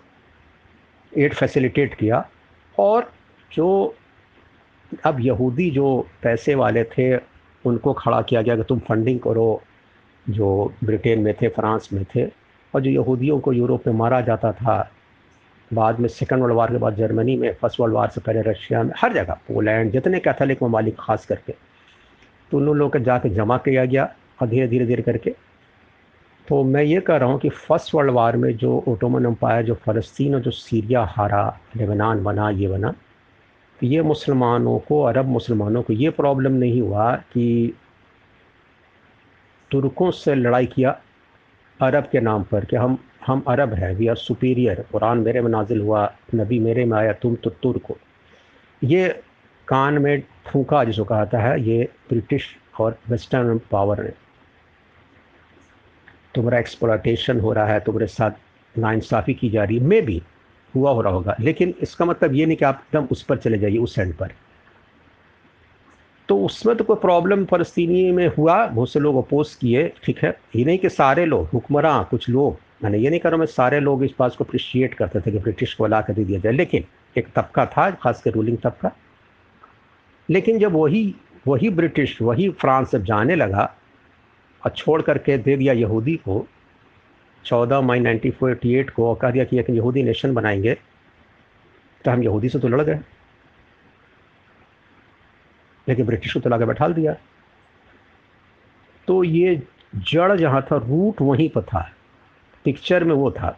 aid facilitate किया। और जो अब यहूदी जो पैसे वाले थे, उनको खड़ा किया गया कि तुम फंडिंग करो जो ब्रिटेन में थे, फ्रांस में थे, और जो यहूदियों को यूरोप में मारा जाता था, बाद में सेकेंड वर्ल्ड वार के बाद जर्मनी में, फ़र्स्ट वर्ल्ड वार से पहले रशिया में, हर जगह, पोलैंड, जितने कैथोलिक ममालिक, खास करके तो उन लोगों को जाके जमा किया गया, और धीरे धीरे धीरे करके। तो मैं ये कह रहा हूँ कि फ़र्स्ट वर्ल्ड वार में जो ओटोमन अम्पायर जो फ़लस्तीन और जो सीरिया हारा, लेबनान बना, ये बना, ये मुसलमानों को, अरब मुसलमानों को ये प्रॉब्लम नहीं हुआ कि तुर्कों से लड़ाई किया अरब के नाम पर कि हम हम अरब हैं वी आर सुपीरियर कुरान मेरे में नाजिल हुआ, नबी मेरे में आया, तुम तो तुर्क हो। ये कान में फूका जिसको कहता है, ये ब्रिटिश और वेस्टर्न पावर ने तुम्हारा एक्सप्लाटेशन हो रहा है, तुम्हारे साथ नाइंसाफ़ी की जा रही है मे भी हुआ हो रहा होगा, लेकिन इसका मतलब ये नहीं कि आप एकदम उस पर चले जाइए, उस एंड पर। तो उसमें तो कोई प्रॉब्लम फ़लस्तीनी में हुआ। बहुत से लोग अपोज किए, ठीक है? ये नहीं कि सारे लोग, हुक्मरान, कुछ लोग, मैंने ये नहीं कहा मैं सारे लोग इस बात को अप्रिशिएट करते थे कि ब्रिटिश को ला कर दे दिया जाए, लेकिन एक तबका था खास कर रूलिंग तबका। लेकिन जब वही वही ब्रिटिश, वही फ्रांस जब जाने लगा और छोड़ करके दे दिया यहूदी को, चौदह मई नाइनटीन को कह दिया कि एक यहूदी नेशन बनाएँगे तो हम यहूदी से तो लड़ गए। लेकिन ब्रिटिश को तो लाकर बैठा दिया। तो ये जड़ जहाँ था, रूट वहीं पर था पिक्चर में वो था।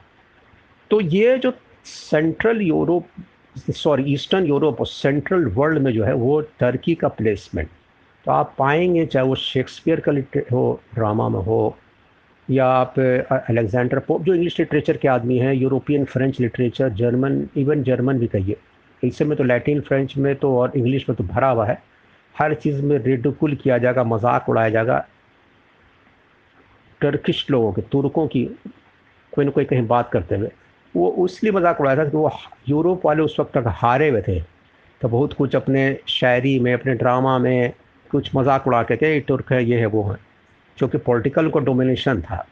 तो ये जो central Europe sorry eastern Europe और सेंट्रल वर्ल्ड में जो है, वो टर्की का प्लेसमेंट तो आप पाएँगे, चाहे वो शेक्सपियर का हो ड्रामा में हो, या आप अलेक्जेंडर पोप जो इंग्लिश लिटरेचर के आदमी हैं European French literature German even German भी कहिए। इस समय तो लैटिन फ्रेंच में तो और इंग्लिश में तो भरा हुआ है। हर चीज़ में रेडिकुल किया जाएगा, मज़ाक उड़ाया जाएगा। टर्किश लोगों के, तुर्कों की, कोई ना कोई कहीं बात करते हुए, वो इसलिए मज़ाक उड़ाया था कि वो यूरोप वाले उस वक्त तक हारे हुए थे। तो बहुत कुछ अपने शायरी में, अपने ड्रामा में कुछ मज़ाक उड़ा के, कि तुर्क है, ये है, वो है क्योंकि पॉलिटिकल को डोमिनेशन था।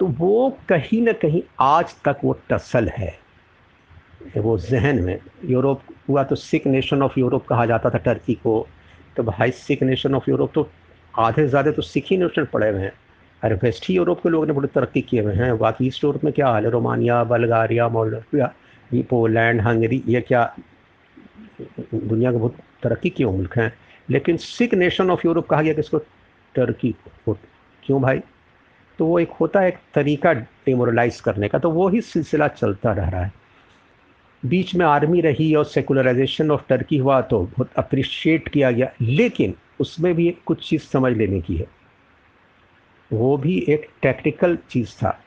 तो वो कहीं ना कहीं आज तक वो टसल है। वो जहन में, यूरोप हुआ तो सिख नेशन ऑफ़ यूरोप कहा जाता था, टर्की को। तो भाई सिख नेशन ऑफ़ यूरोप तो आधे से ज़्यादा तो सिख ही नेशन पड़े हुए हैं। अरे वेस्ट ही यूरोप के लोगों ने बड़ी तरक्की किए हुए हैं। बाकी ईस्ट यूरोप में क्या हाल है? Romania, Bulgaria, Moldova Poland, Hungary, ये क्या? दुनिया के बहुत तरक्की किए मुल्क हैं। लेकिन सिख नेशन ऑफ़ यूरोप कहा गया किसको टर्की को क्यों भाई? तो वो एक होता है एक तरीका डिमोरलाइज करने का। तो वो ही सिलसिला चलता रह रहा है। बीच में आर्मी रही और सेकुलराइजेशन ऑफ़ टर्की हुआ तो बहुत अप्रिशिएट किया गया। लेकिन उसमें भी कुछ चीज़ समझ लेने की है। वो भी एक टैक्टिकल चीज़ था।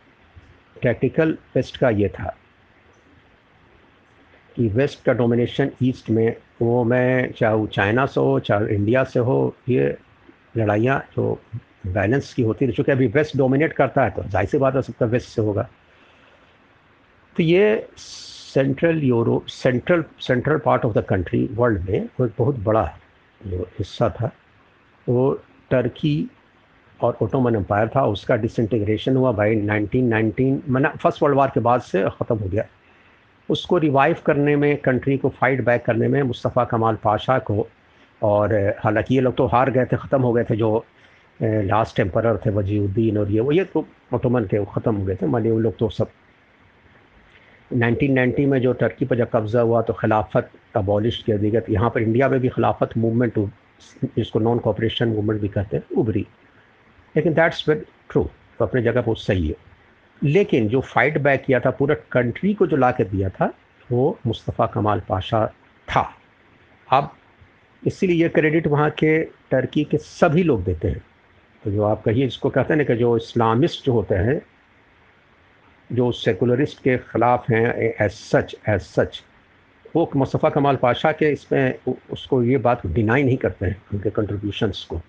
टैक्टिकल वेस्ट का ये था कि वेस्ट का डोमिनेशन ईस्ट में, वो मैं चाहे वो चाइना से हो, चाहे इंडिया से हो, ये लड़ाइयाँ जो बैलेंस की होती है चूँकि अभी वेस्ट डोमिनेट करता है तो ज़ाहिर सी बात है सबका वेस्ट से होगा। तो ये central Europe central central part of the country world में, वो एक बहुत बड़ा जो हिस्सा था, वो टर्की और ओटोमन एम्पायर था, उसका डिसइंटीग्रेशन हुआ भाई 1919 मना फ़र्स्ट वर्ल्ड वार के बाद से ख़त्म हो गया। उसको रिवाइव करने में कंट्री को फाइट बैक करने में मुस्तफ़ा कमाल पाशा को, और, हालाँकि ये लोग तो हार गए थे, ख़त्म हो गए थे, जो लास्ट एम्पर थे, वजीउद्दीन और ये, वो, ये तो ओटोमन के ख़त्म हो गए थे मानी वो लोग तो सब 1990 में जो टर्की पर जब कब्ज़ा हुआ तो खिलाफत अबॉलिश किया दी गई यहाँ पर इंडिया में भी खिलाफत मूवमेंट जिसको नॉन कॉपरेशन मूवमेंट भी कहते हैं, उभरी। लेकिन दैट्स वेरी ट्रू तो अपने जगह पर सही है। लेकिन जो फाइट बैक किया था, पूरा कंट्री को जो ला के दिया था, वो मुस्तफ़ा कमाल पाशा था। अब इसीलिए ये क्रेडिट वहाँ के टर्की के सभी लोग देते हैं। तो जो आप कहिए जिसको कहते हैं ना कि जो इस्लामिस्ट जो होते हैं जो सेकुलरिस्ट के ख़िलाफ़ हैं एज सच एज सच वो मुस्तफ़ा कमाल पाशा के इसमें उसको ये बात डिनाई नहीं करते हैं, उनके कंट्रीब्यूशंस को।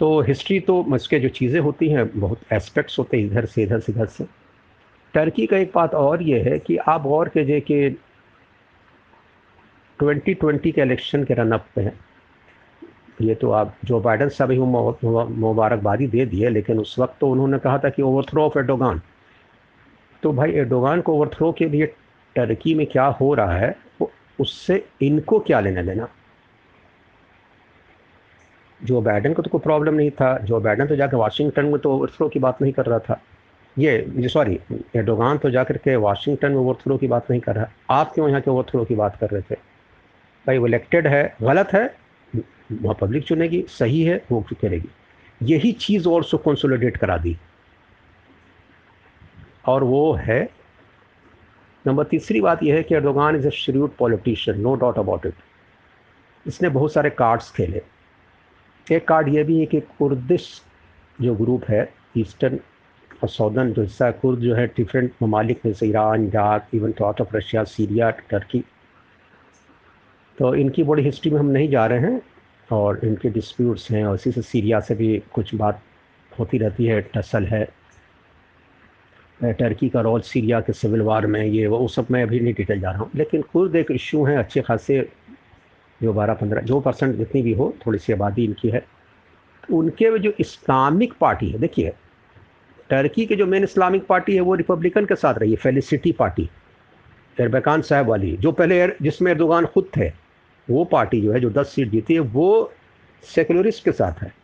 तो हिस्ट्री तो इसके जो चीज़ें होती हैं, बहुत एस्पेक्ट्स होते हैं, इधर से इधर से इधर से। टर्की का एक बात और ये है कि आप और के जे कि 2020 के इलेक्शन के रनअप पे हैं। ये तो आप, जो बाइडन साहब ही मुबारकबादी दे दिए लेकिन उस वक्त तो उन्होंने कहा था कि ओवरथ्रो ऑफ़ एडोगान तो भाई एडोगान को ओवरथ्रो के लिए टर्की में क्या हो रहा है उससे इनको क्या लेना देना? जो बैडन को तो कोई प्रॉब्लम नहीं था। जो बैडन तो जाकर वाशिंगटन में तो ओवरथ्रो की बात नहीं कर रहा था। ये सॉरी एडोगान तो जाकर के वाशिंगटन में ओवरथ्रो की बात नहीं कर रहा। आप क्यों यहाँ के ओवरथ्रो की बात कर रहे थे? भाई वो इलेक्टेड है, गलत है, वहाँ पब्लिक चुनेगी, सही है, वो करेगी। यही चीज़ और सो कंसोलिडेट करा दी। और वो है। नंबर तीसरी बात यह है कि Erdogan is a shrewd politician no doubt about it इसने बहुत सारे कार्ड्स खेले। एक कार्ड ये भी है कि कुर्दिश जो ग्रुप है ईस्टर्न और सौदर्न जो हिस्सा कुर्द जो है डिफरेंट ममालिक में से Iran Iraq even out of Russia Syria Turkey तो इनकी बड़ी हिस्ट्री में हम नहीं जा रहे हैं और इनके डिस्प्यूट्स हैं और इसी से सीरिया से भी कुछ बात होती रहती है टसल है। टर्की का रोल, सीरिया के सिविल वार में, ये वो सब मैं अभी नहीं डिटेल जा रहा हूँ। लेकिन कुर्द एक इशू है, अच्छे खासे जो बारह, पंद्रह, जो परसेंट जितनी भी हो, थोड़ी सी आबादी इनकी है। उनके जो इस्लामिक पार्टी है, देखिए, टर्की के जो मेन इस्लामिक पार्टी है, वो रिपब्लिकन के साथ रही है, फेलिसिटी पार्टी। एरबकान साहब वाली, जो पहले जिसमें एर्दोगान खुद थे, वो पार्टी जो है, जो दस सीट जीती है, वो सेकुलरिस्ट के साथ है,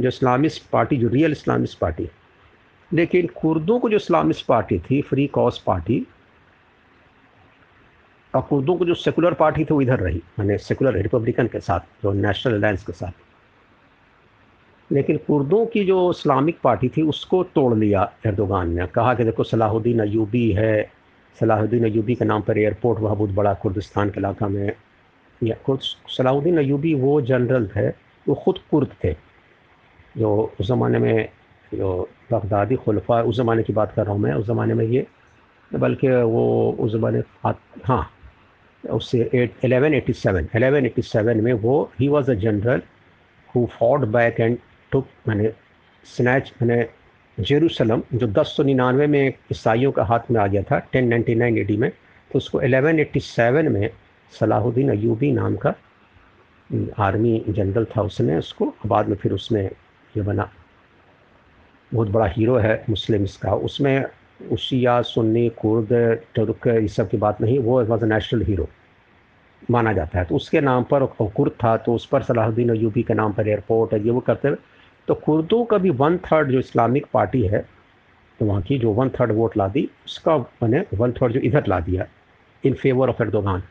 जो इस्लामिस्ट पार्टी, जो रियल इस्लामिस्ट पार्टी लेकिन कुर्दों को जो इस्लामिस्ट पार्टी थी, फ्री कॉस पार्टी, और कुर्दों को जो सेकुलर पार्टी थी, वो इधर रही, मैंने सेकुलर रिपब्लिकन के साथ, जो नेशनल अलायंस के साथ। लेकिन कुर्दों की जो इस्लामिक पार्टी थी, उसको तोड़ लिया एर्दोगान ने। कहा कि देखो, सलाहुद्दीन अयूबी है, सलाहुद्दीन अयूबी के नाम पर एयरपोर्ट वहाँ बहुत बड़ा कुर्दिस्तान के इलाका में, या कुछ सलाहुद्दीन अयूबी वो जनरल थे, वो ख़ुद कुर्द थे, जो उस ज़माने में, जो बगदादी खुलफा, उस ज़माने की बात कर रहा हूँ मैं, उस ज़माने में ये, बल्कि वो उस ज़माने हाँ उससे eight eleven eighty seven eleven eighty seven में वो ही was a general who fought back and took मैंने स्नैच मैंने जेरूसलम जो दस सौ निन्यानवे में ईसाइयों का हाथ में आ गया था टेन नाइन्टी नाइन एडी में तो उसको एलेवन एट्टी सेवन में सलाहुद्दीन अयूबी नाम का आर्मी जनरल था उसने उसको बाद में फिर उसमें ये बना। बहुत बड़ा हीरो है मुस्लिम्स का उसमें उशिया, सुन्नी, कुर्द, तुर्क, इस सब की बात नहीं, वो वॉज़ अ नेशनल हीरो माना जाता है। तो उसके नाम पर कुर्द था तो उस पर सलाहुद्दीन अयूबी के नाम पर एयरपोर्ट है ये वो करते हुए तो कुर्दों का भी वन थर्ड जो इस्लामिक पार्टी है तो वहाँ की जो वन थर्ड वोट ला दी, उसका मैंने वन थर्ड जो इधर ला दिया इन फेवर ऑफ़ एर्दोगान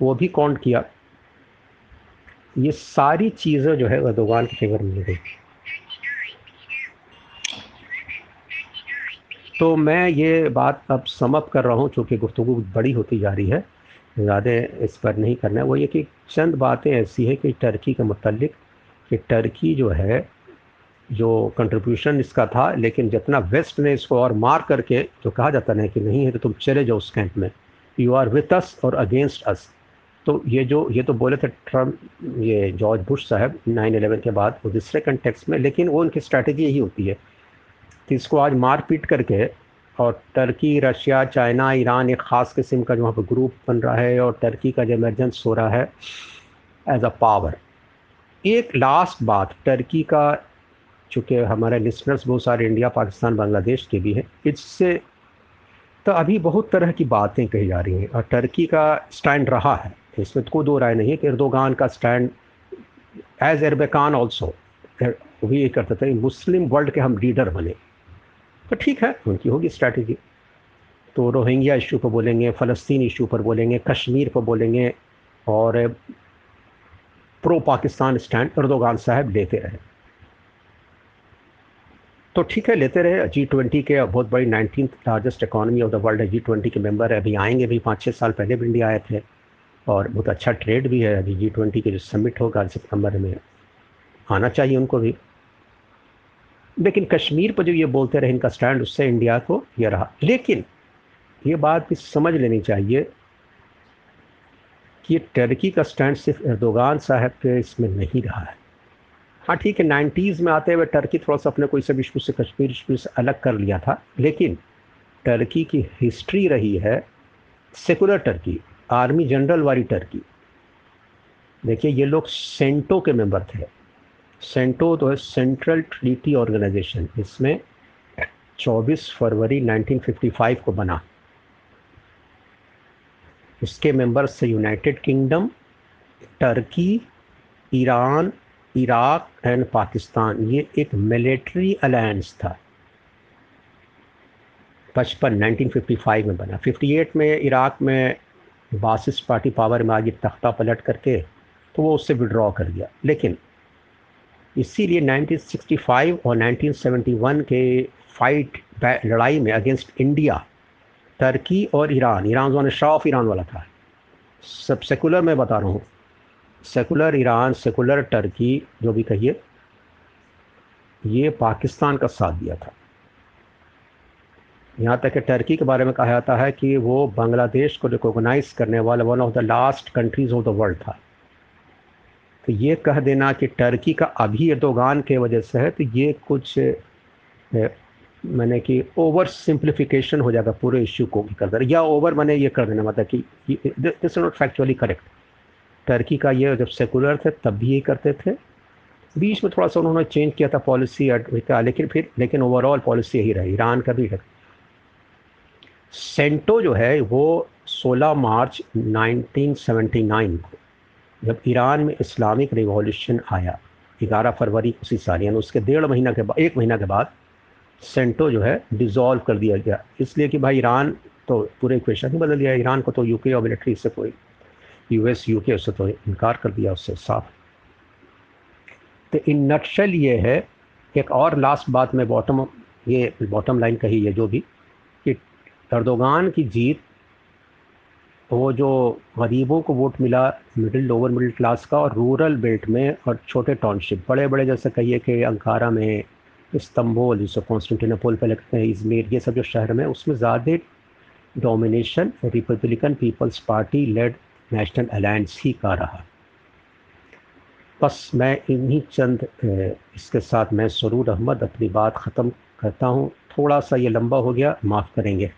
वो भी काउंट किया। ये सारी चीज़ें जो है अर्दोगान के फेवर में गई। तो मैं ये बात अब समअप कर रहा हूँ, चूँकि गुफ्तु बड़ी होती जा रही है। ज़्यादा इस पर नहीं करना है। वो ये कि चंद बातें ऐसी हैं कि टर्की के मतलब कि टर्की जो है, जो कंट्रीब्यूशन इसका था, लेकिन जितना वेस्ट ने इसको और मार करके जो कहा जाता है कि नहीं है तो तुम चले जाओ उस कैंप में। यू आर विथ अस और अगेंस्ट अस तो ये जो, ये तो बोले थे ट्रंप ये जॉर्ज बुश साहब नाइन एलेवन के बाद, वो दूसरे कंटेक्स में, लेकिन वो उनकी स्ट्रैटेजी यही होती है कि इसको आज मार पीट करके और टर्की, रशिया, चाइना, ईरान, एक ख़ास किस्म का जो वहाँ पर ग्रुप बन रहा है और टर्की का जो एमरजेंस हो रहा है एज अ पावर एक लास्ट बात, टर्की का चूँकि हमारे लिसनर्स बहुत सारे इंडिया पाकिस्तान बांग्लादेश के भी हैं, इससे तो अभी बहुत तरह की बातें कही जा रही हैं और टर्की का स्टैंड रहा है। इसमें तो कोई दो राय नहीं है कि इर्दोगान का स्टैंड एज एरबेकान ऑल्सो वो भी ये करते थे, मुस्लिम वर्ल्ड के हम लीडर बने। तो ठीक है, उनकी होगी स्ट्रैटेजी तो रोहिंग्या इशू पर बोलेंगे, फ़लस्तीन इशू पर बोलेंगे, कश्मीर पर बोलेंगे और प्रो पाकिस्तान स्टैंड अर्दोगान साहब लेते रहे। तो ठीक है, लेते रहे। जी ट्वेंटी के बहुत बड़ी nineteen largest economy of the world है। जी ट्वेंटी के मेंबर है अभी आएँगे भी, पाँच छः साल पहले भी इंडिया आए थे और बहुत अच्छा ट्रेड भी है। अभी जी ट्वेंटी के जो समिट होगा, सितंबर में आना चाहिए उनको भी। लेकिन कश्मीर पर जो ये बोलते रहे, इनका स्टैंड उससे इंडिया को ये रहा। लेकिन ये बात भी समझ लेनी चाहिए कि ये टर्की का स्टैंड सिर्फ़ एर्दोगान साहब के इसमें नहीं रहा है। हाँ ठीक है नाइन्टीज़ में आते हुए टर्की थोड़ा सा अपने कोई सब इशू से कश्मीर इशू से अलग कर लिया था, लेकिन टर्की की हिस्ट्री रही है सेकुलर टर्की आर्मी जनरल वाली टर्की देखिए, ये लोग सेंटो के मेंबर थे। सेंटो तो है सेंट्रल ट्रीटी ऑर्गेनाइजेशन। इसमें 24 फरवरी 1955 को बना। इसके मेंबर्स से United Kingdom, Turkey, Iran, Iraq and Pakistan. ये एक मिलिट्री अलायंस था। पचपन 1955 में बना। 58 में इराक में बासिस पार्टी पावर में आगे तख्ता पलट करके तो वो उससे विड्रॉ कर गया लेकिन इसीलिए 1965 और 1971 के फाइट लड़ाई में अगेंस्ट इंडिया टर्की और ईरान ईरान जो शाह ऑफ़ ईरान वाला था। सब सेकुलर मैं बता रहा हूँ। सेकुलर ईरान सेकुलर टर्की जो भी कहिए, ये पाकिस्तान का साथ दिया था। यहाँ तक कि टर्की के बारे में कहा जाता है कि वो बांग्लादेश को रिकोगनाइज करने वाला one of the last countries of the world था। तो ये कह देना कि टर्की का अभी एर्दोगान के वजह से है तो ये कुछ मैंने कि ओवर सिंप्लीफिकेशन हो जाएगा पूरे इश्यू को भी कर देना। या ओवर मैंने ये कर देना मतलब कि this not factually correct. Turkey का ये जब सेकुलर थे, तब भी ये करते थे। बीच में थोड़ा सा उन्होंने चेंज किया था पॉलिसी लेकिन फिर, लेकिन ओवरऑल पॉलिसी यही रही, ईरान का भी है। सेंटो जो है, वो 16 मार्च 1979 को जब ईरान में इस्लामिक रिवॉल्यूशन आया 11 फरवरी उसी साल, यानी उसके डेढ़ महीना के बाद एक महीना के बाद सेंटो जो है डिज़ोल्व कर दिया गया। इसलिए कि भाई ईरान तो पूरे इक्वेशन ही बदल दिया ईरान को तो यूके और मिलिट्री से कोई यूएस यूके उससे तो इनकार कर दिया, उससे साफ़। तो इन नटशल ये है, एक और लास्ट बात में बॉटम ये बॉटम लाइन कही है जो भी, कि अर्दोगान की जीत वो जो गरीबों को वोट मिला मिडिल, लोअर मिडिल क्लास का और रूरल बेल्ट में और छोटे टाउनशिप बड़े बड़े जैसे कहिए कि अंकारा में, इस्तंबुल जिसको कॉन्स्टेंटिनोपल पे लगते हैं, इजमेर, ये सब जो शहर में, उसमें ज़्यादा domination Republican People's Party led National Alliance ही का रहा। बस मैं इन्हीं चंद इसके साथ मैं सरूर अहमद अपनी बात ख़त्म करता हूँ। थोड़ा सा ये लंबा हो गया, माफ़ करेंगे।